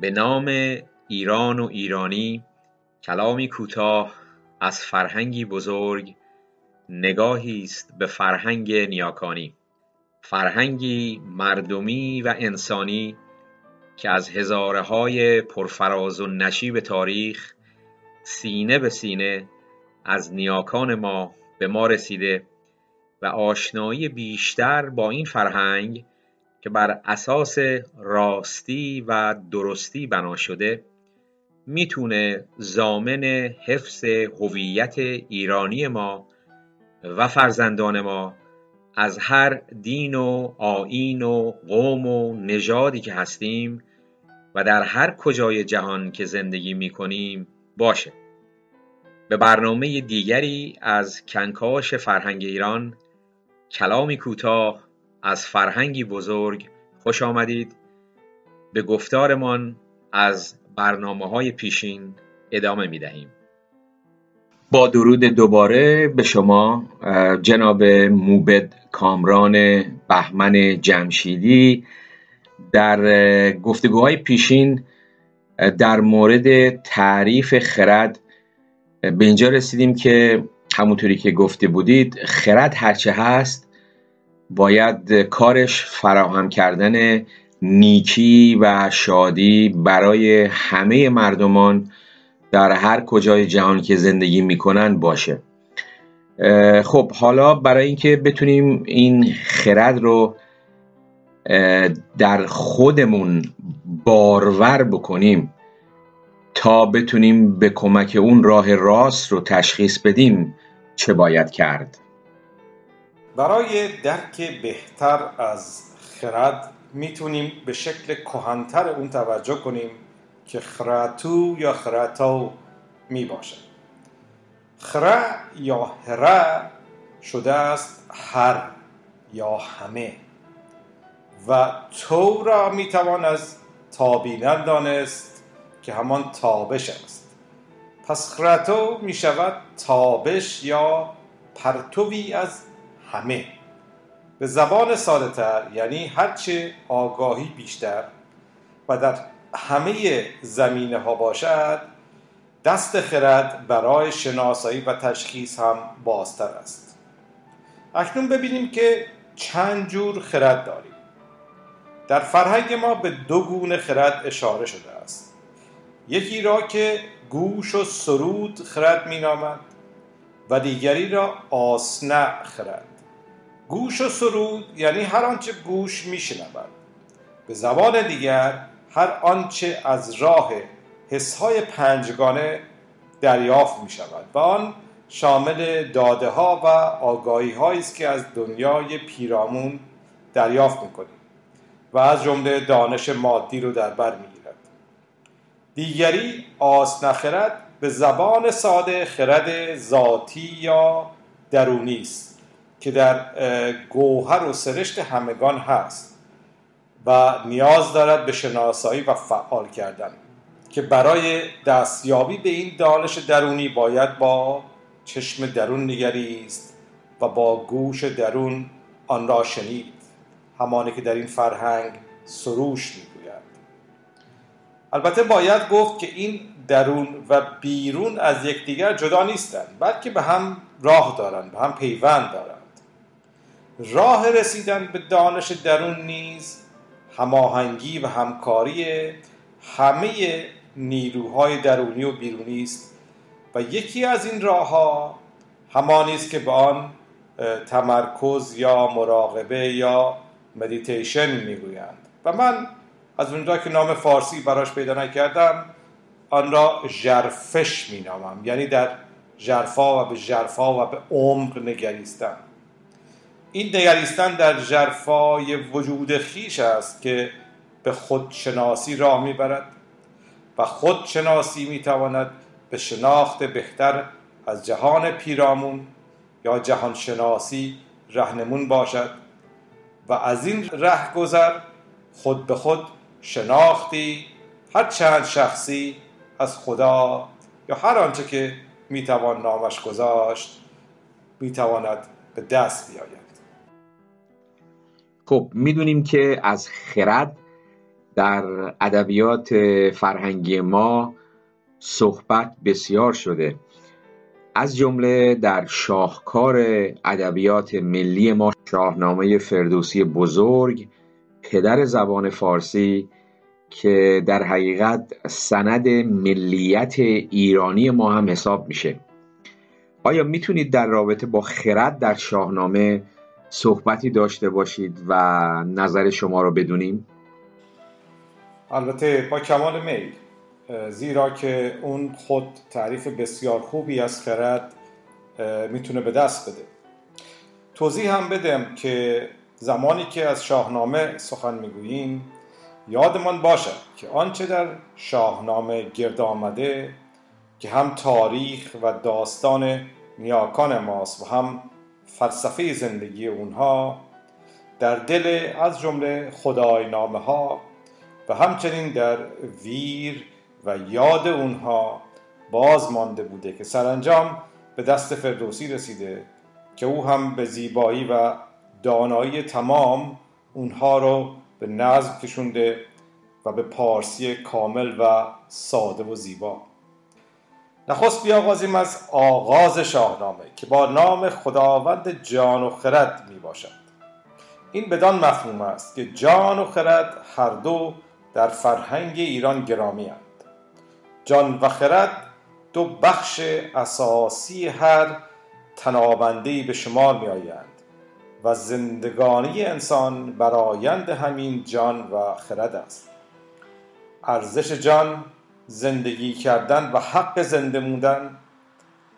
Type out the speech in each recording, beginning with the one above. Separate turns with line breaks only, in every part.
به نام ایران و ایرانی کلامی کوتاه از فرهنگی بزرگ نگاهی است به فرهنگ نیاکانی. فرهنگی مردمی و انسانی که از هزاره های پرفراز و نشیب تاریخ سینه به سینه از نیاکان ما به ما رسیده و آشنایی بیشتر با این فرهنگ که بر اساس راستی و درستی بنا شده می‌تونه زامن حفظ هویت ایرانی ما و فرزندان ما از هر دین و آیین و قوم و نژادی که هستیم و در هر کجای جهان که زندگی می‌کنیم باشه. به برنامه دیگری از کنکاش فرهنگ ایران کلامی کوتاه از فرهنگی بزرگ خوش آمدید. به گفتارمان از برنامه های پیشین ادامه می دهیم با درود دوباره به شما جناب موبد کامران بهمن جمشیدی. در گفتگوهای پیشین در مورد تعریف خرد به اینجا رسیدیم که همونطوری که گفته بودید خرد هرچه هست باید کارش فراهم کردن نیکی و شادی برای همه مردمان در هر کجای جهان که زندگی می‌کنن باشه. خب حالا برای اینکه بتونیم این خرد رو در خودمون بارور بکنیم تا بتونیم به کمک اون راه راست رو تشخیص بدیم چه باید کرد؟
برای درک بهتر از خرد می‌تونیم به شکل کهنتر اون توجه کنیم که خراتو یا خراتو می باشد خرا یا هره شده است هر یا همه و تو را می‌توان از تابینن دانست که همان تابش است. پس خراتو می شود تابش یا پرتوی از همه. به زبان ساده تر یعنی هرچه آگاهی بیشتر و در همه زمینه ها باشد دست خرد برای شناسایی و تشخیص هم بازتر است. اکنون ببینیم که چند جور خرد داریم. در فرهنگ ما به دو گونه خرد اشاره شده است. یکی را که گوش و سرود خرد می نامد و دیگری را آسنع خرد. گوش و سرود یعنی هر آنچه گوش میشنود. به زبان دیگر هر آنچه از راه حسهای پنجگانه دریافت می شود و آن شامل داده ها و آگاهی هایی است که از دنیای پیرامون دریافت می کنیم و از جمله دانش مادی رو در بر می‌گیرد. دیگری آس نخرد به زبان ساده خرد ذاتی یا درونی است. که در گوهر و سرشت همگان هست و نیاز دارد به شناسایی و فعال کردن که برای دستیابی به این دانش درونی باید با چشم درون نگریست و با گوش درون آن را شنید همانی که در این فرهنگ سروش می‌گوید. البته باید گفت که این درون و بیرون از یکدیگر جدا نیستند بلکه به هم راه دارند به هم پیوند دارند. راه رسیدن به دانش درون نیز هماهنگی و همکاری همه نیروهای درونی و بیرونی است و یکی از این راه ها همانی است که به آن تمرکز یا مراقبه یا مدیتیشن می‌گویند. و من از اونجا که نام فارسی براش پیدا نکردم آن را جرفش مینامم. یعنی در جرفا و به جرفا و به عمق نگریستن این نگریستن در جرفای وجود خیش است که به خودشناسی راه می‌برد و خودشناسی می‌تواند به شناخت بهتر از جهان پیرامون یا جهان شناسی رهنمون باشد و از این ره گذر خود به خود شناختی هر چند شخصی از خدا یا هر آنچه که می‌توان نامش گذاشت می‌تواند به دست بیاید.
خب می‌دونیم که از خرد در ادبیات فرهنگی ما صحبت بسیار شده. از جمله در شاهکار ادبیات ملی ما شاهنامه فردوسی بزرگ پدر زبان فارسی که در حقیقت سند ملیت ایرانی ما هم حساب میشه. آیا می‌تونید در رابطه با خرد در شاهنامه صحبتی داشته باشید و نظر شما رو بدونیم؟
البته با کمال میل زیرا که اون خود تعریف بسیار خوبی از خرد می‌تونه به دست بده توضیح هم بدم که زمانی که از شاهنامه سخن می‌گوییم یادمان باشد که آنچه در شاهنامه گرد آمده که هم تاریخ و داستان نیاکان ماست و هم فلسفه زندگی اونها در دل از جمله خدای نامه ها و همچنین در ویر و یاد اونها باز مانده بوده که سرانجام به دست فردوسی رسیده که او هم به زیبایی و دانایی تمام اونها رو به نظم کشونده و به پارسی کامل و ساده و زیبا. نخست بیاغازیم از آغاز شاهنامه که با نام خداوند جان و خرد می باشد. این بدان مفهوم است که جان و خرد هر دو در فرهنگ ایران گرامی هست جان و خرد دو بخش اساسی هر تنابندهی به شمار می آیند و زندگانی انسان برایند همین جان و خرد است. ارزش جان زندگی کردن و حق زنده موندن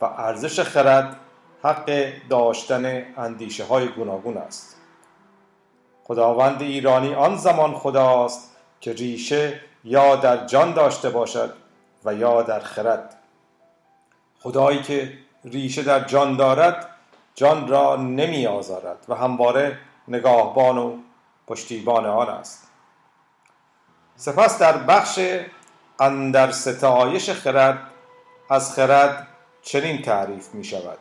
و ارزش خرد حق داشتن اندیشه های گوناگون است. خداوند ایرانی آن زمان خداست که ریشه یا در جان داشته باشد و یا در خرد. خدایی که ریشه در جان دارد جان را نمی آزارد و همواره نگاهبان و پشتیبان آن است. سپس در بخش اندر ستایش خرد از خرد چنین تعریف می شود.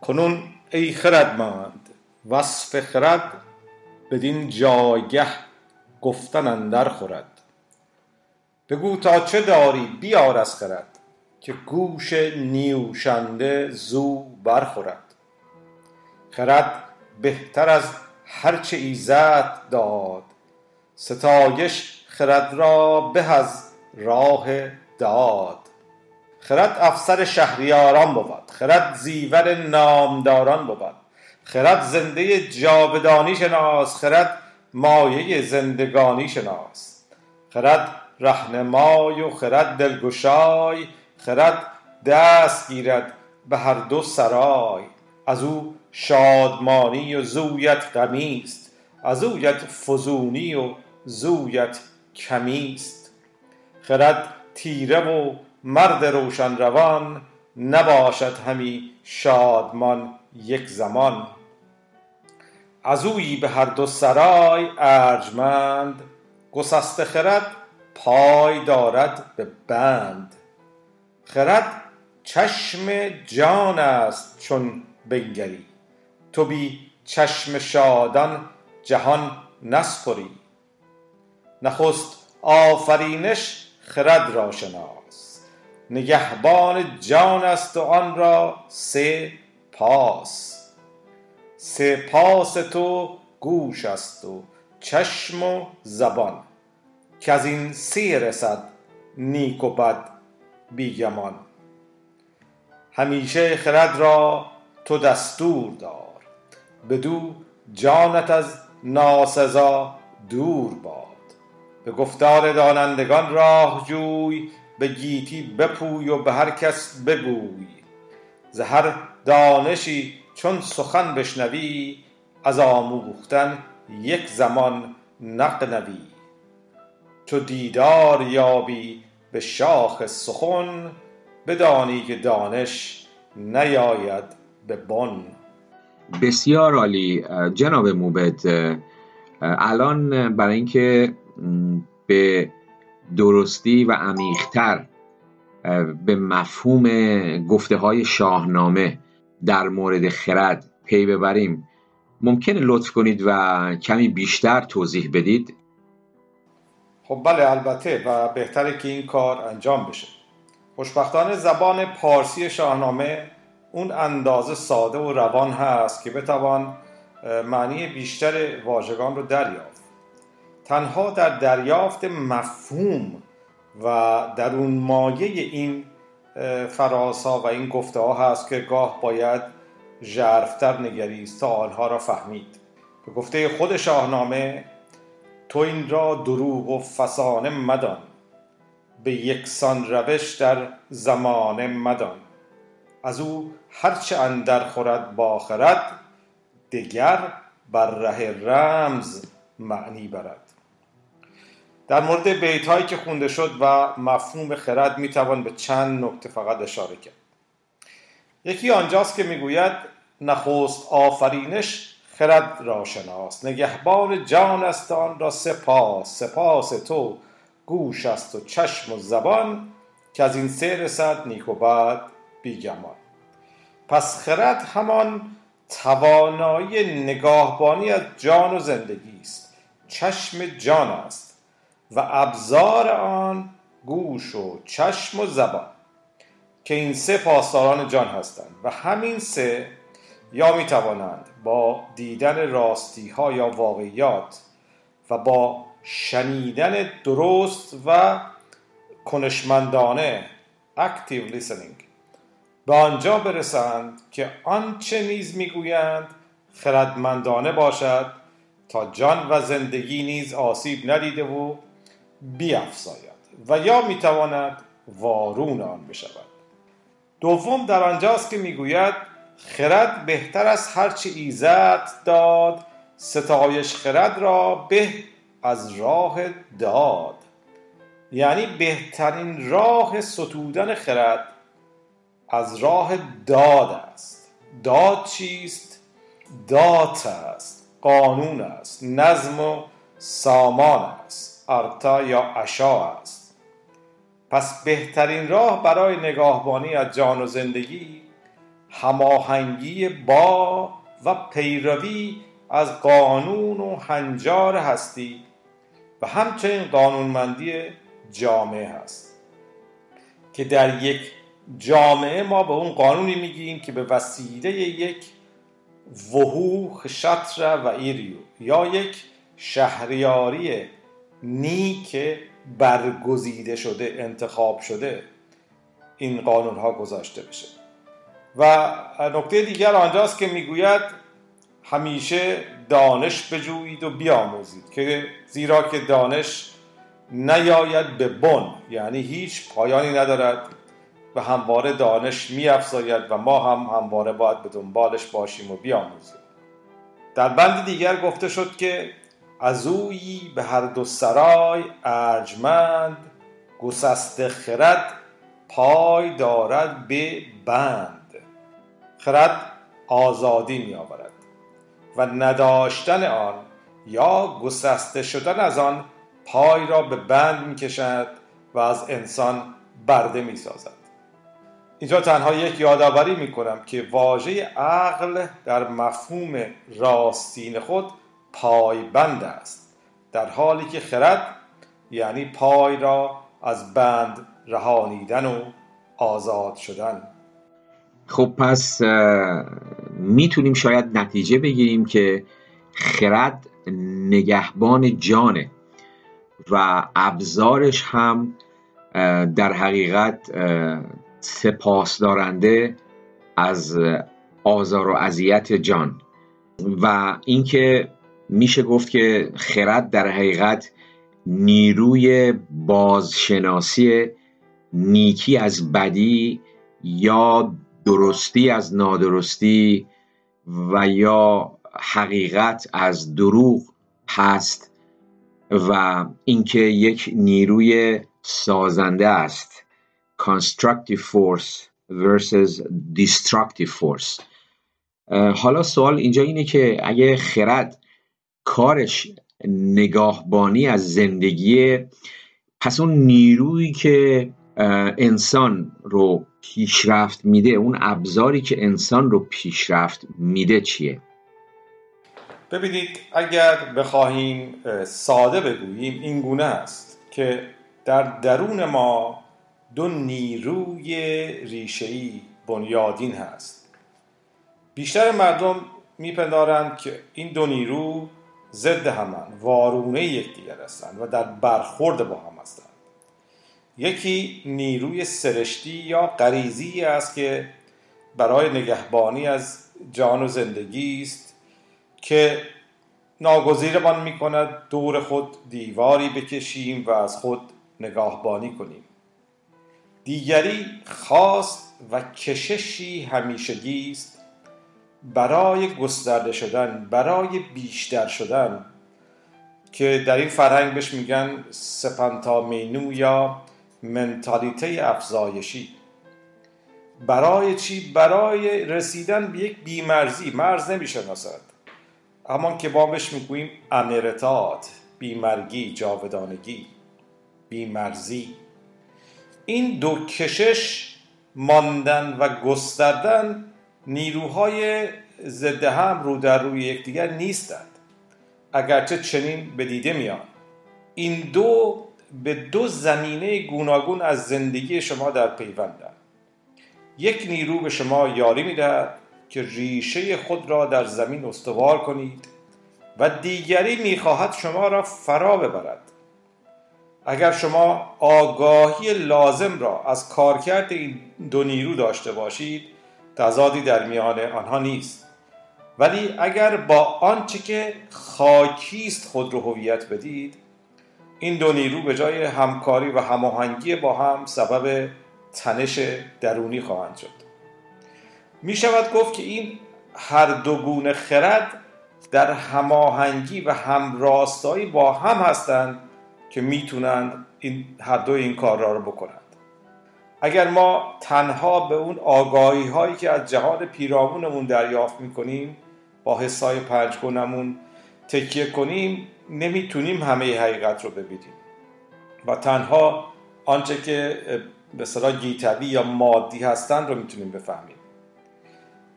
کنون ای خردمند وصف خرد بدین جایگه گفتن اندر خورد. بگو تا چه داری بیار از خرد که گوش نیوشنده زو برخورد. خرد بهتر از هرچه ایزد داد ستایش خرد را به از راه داد. خرد افسر شهریاران بود. خرد زیور نامداران بود. خرد زنده جاودانی شناس. خرد مایه زندگانی شناس. خرد رهنمای و خرد دلگشای. خرد دست گیرد به هر دو سرای. از او شادمانی و زویت غمیست. از اویت فزونی و زویت کمیست خرد تیره و مرد روشن روان نباشد همی شادمان یک زمان. از اویی به هر دو سرای ارجمند گسسته خرد پای دارد به بند. خرد چشم جان است چون بنگری. تو بی چشم شادان جهان نسپری. نخست آفرینش خرد را شناس. نگهبان جان است و آن را سه پاس. سه پاس تو گوش است و چشم و زبان. که از این سی رسد نیک و بد بیگمان. همیشه خرد را تو دستور دار. بدو جانت از ناسزا دور باد به گفتار دانندگان راه جوی به گیتی بپوی و به هر کس بگوی. ز هر دانشی چون سخن بشنوی از آموختن یک زمان نقنوی چو دیدار یابی به شاخ سخن بدانی که دانش نیاید به بن.
بسیار عالی. جناب موبد الان برای اینکه به درستی و عمیقتر به مفهوم گفته های شاهنامه در مورد خرد پی ببریم. ممکنه لطف کنید و کمی بیشتر توضیح بدید؟
خب بله البته و بهتره که این کار انجام بشه. خوشبختانه زبان پارسی شاهنامه اون اندازه ساده و روان هست که بتوان معنی بیشتر واژگان رو دریافت. تنها در دریافت مفهوم و در اون مایه این فراسا و این گفته ها هست که گاه باید ژرفتر نگریست تا آنها را فهمید. به گفته خود شاهنامه تو این را دروغ و فسانه مدان. به یکسان روش در زمان مدان. از او هرچه اندر خورد با خرد دگر بر ره رمز معنی برد. در مورد بیت هایی که خونده شد و مفهوم خرد می‌توان به چند نکته فقط اشاره کرد. یکی آنجاست که می‌گوید نخست آفرینش خرد را شناس. نگهبان جان است آن را سپاس. سپاس تو گوش است و چشم و زبان که از این سه رسد نیک و بد بیگمان. پس خرد همان توانایی نگاهبانی از جان و زندگی است. چشم جان است. و ابزار آن گوش و چشم و زبان که این سه پاسداران جان هستند. و همین سه یا می توانند با دیدن راستی ها یا واقعیات و با شنیدن درست و کنشمندانه active listening به آنجا برسند که آنچه نیز می‌گویند خردمندانه باشد تا جان و زندگی نیز آسیب ندیده و بیافزاید و یا می‌تواند وارون آن بشود. دوم در آنجاست که می‌گوید خرد بهتر از هرچه ایزد داد ستایش خرد را به از راه داد. یعنی بهترین راه ستودن خرد از راه داد است. داد چیست؟ دات است قانون است نظم و سامان است. ارتا یا اشا است. پس بهترین راه برای نگاهبانی از جان و زندگی هماهنگی با و پیروی از قانون و هنجار هستی و همچنین قانونمندی جامعه هست که در یک جامعه ما به اون قانونی میگیم که به وسیله یک وحوخ شطر و ایریو یا یک شهریاری نیک برگزیده شده انتخاب شده این قانون ها گذاشته بشه. و نکته دیگر آنجاست که می‌گوید همیشه دانش بجویید و بیاموزید که زیرا که دانش نیاید به بن یعنی هیچ پایانی ندارد و همواره دانش میافزاید و ما هم همواره باید به دنبالش باشیم و بیاموزیم. در بند دیگر گفته شد که از اویی به هر دو سرای ارجمند گسست خرد پای دارد به بند. خرد آزادی می آورد و نداشتن آن یا گسسته شدن از آن پای را به بند می کشد و از انسان برده می سازد اینجا تنها یک یادآوری می کنم که واژه عقل در مفهوم راستین خود پایبند است در حالی که خرد یعنی پای را از بند رهانیدن و آزاد شدن.
خب پس می‌تونیم شاید نتیجه بگیریم که خرد نگهبان جانه و ابزارش هم در حقیقت سپاس دارنده از آزار و اذیت جان و اینکه میشه گفت که خرد در حقیقت نیروی بازشناسی نیکی از بدی یا درستی از نادرستی و یا حقیقت از دروغ هست و اینکه یک نیروی سازنده است. Constructive force versus destructive force. حالا سوال اینجا اینه که اگه خرد کارش نگاهبانی از زندگی پس اون نیرویی که انسان رو پیشرفت میده اون ابزاری که انسان رو پیشرفت میده چیه؟
ببینید اگر بخواهیم ساده بگوییم این گونه است که در درون ما دو نیروی ریشه‌ای بنیادین هست. بیشتر مردم میپندارند که این دو نیرو ضد همن وارونه یکدیگر هستند و در برخورد با هم هستند. یکی نیروی سرشتی یا غریزی است که برای نگهبانی از جان و زندگی است که ناگزیرمان می کند دور خود دیواری بکشیم و از خود نگاهبانی کنیم. دیگری خواست و کششی همیشگی است برای گسترده شدن برای بیشتر شدن که در این فرهنگ بهش میگن سپنتامینو یا منتالیته افزایشی. برای چی؟ برای رسیدن به یک بیمرزی. مرز نمی‌شناسد همان که ما بهش می‌گوییم امرتات بیمرگی جاودانگی بیمرزی. این دو کشش ماندن و گستردن نیروهای ضد هم رو در روی یکدیگر نیستند. اگرچه چنین به دیده میان. این دو به دو زمینه گوناگون از زندگی شما در پیوندند. یک نیرو به شما یاری می‌دهد که ریشه خود را در زمین استوار کنید و دیگری می‌خواهد شما را فرا ببرد. اگر شما آگاهی لازم را از کارکرد این دو نیرو داشته باشید تضادی در میان آنها نیست. ولی اگر با آنچه که خاکیست خود رو هویت بدید این دو نیرو به جای همکاری و هماهنگی با هم سبب تنش درونی خواهند شد. می شود گفت که این هر دو گونه خرد در هماهنگی و همراستایی با هم هستند که می‌تونند این هر دو این کار را رو بکنند. اگر ما تنها به اون آگاهی هایی که از جهان پیرامونمون دریافت می‌کنیم با حسای پنجگونمون تکیه کنیم نمی‌تونیم همه حقیقت رو ببینیم. و تنها آنچه که به صلاح گیتوی یا مادی هستند رو می‌تونیم بفهمیم.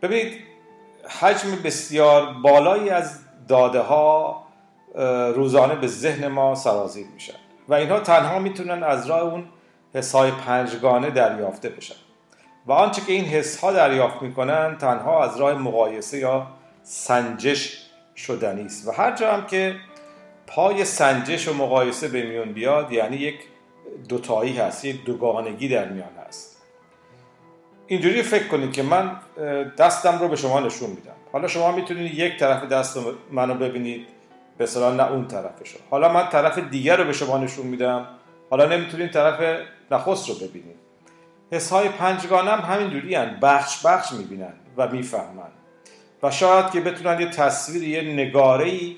ببینید حجم بسیار بالایی از داده ها روزانه به ذهن ما سرازیر میشن. و اینها تنها می‌تونن از راه اون حسای پنجگانه دریافته بشن. و آنچه که این حس ها دریافت می‌کنن تنها از راه مقایسه یا سنجش شدنی است. و هر جا هم که پای سنجش و مقایسه به میون بیاد یعنی یک دوتایی هست یک دوگانگی در میان هست. اینجوری فکر کنید که من دستم رو به شما نشون میدم. حالا شما می‌تونید یک طرف دست منو ببینید به نه اون طرفشو. حالا من طرف دیگر رو به شما نشون میدم. حالا نمی‌تونید طرف نخست رو ببینید حس های پنجگانه هم همین دوری هن. بخش بخش می‌بینن و می‌فهمن. و شاید که بتونن یه تصویر یه نگاره ای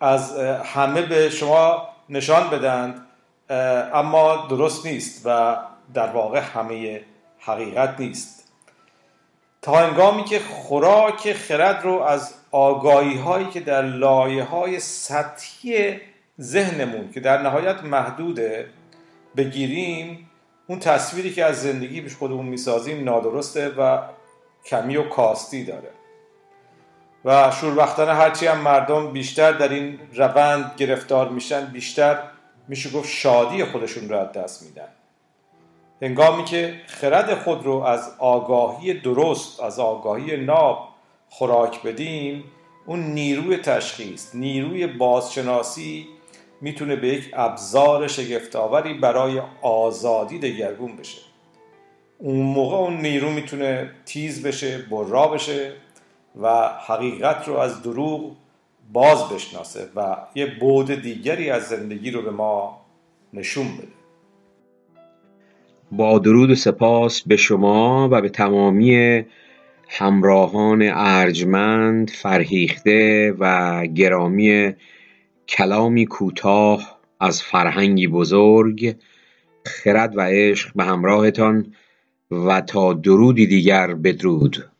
از همه به شما نشان بدند اما درست نیست و در واقع همه حقیقت نیست. تا هنگامی که خوراک خرد رو از آگاهی هایی که در لایه های سطحی ذهنمون که در نهایت محدوده بگیریم اون تصویری که از زندگی پیش خودمون می‌سازیم نادرسته و کمی و کاستی داره. و شوربختانه هرچی هم مردم بیشتر در این روند گرفتار میشن بیشتر میشه گفت شادی خودشون رو از دست میدن. هنگامی که خرد خود رو از آگاهی درست از آگاهی ناب خوراک بدیم اون نیروی تشخیص نیروی بازشناسی می‌تونه به یک ابزار شگفتآوری برای آزادی دگرگون بشه. اون موقع اون نیرو می‌تونه تیز بشه برا بشه و حقیقت رو از دروغ باز بشناسه و یه بود دیگری از زندگی رو به ما نشون بده.
با درود و سپاس به شما و به تمامی همراهان ارجمند فرهیخته و گرامی کلامی کوتاه از فرهنگی بزرگ خرد و عشق به همراهتان و تا درودی دیگر بدرود.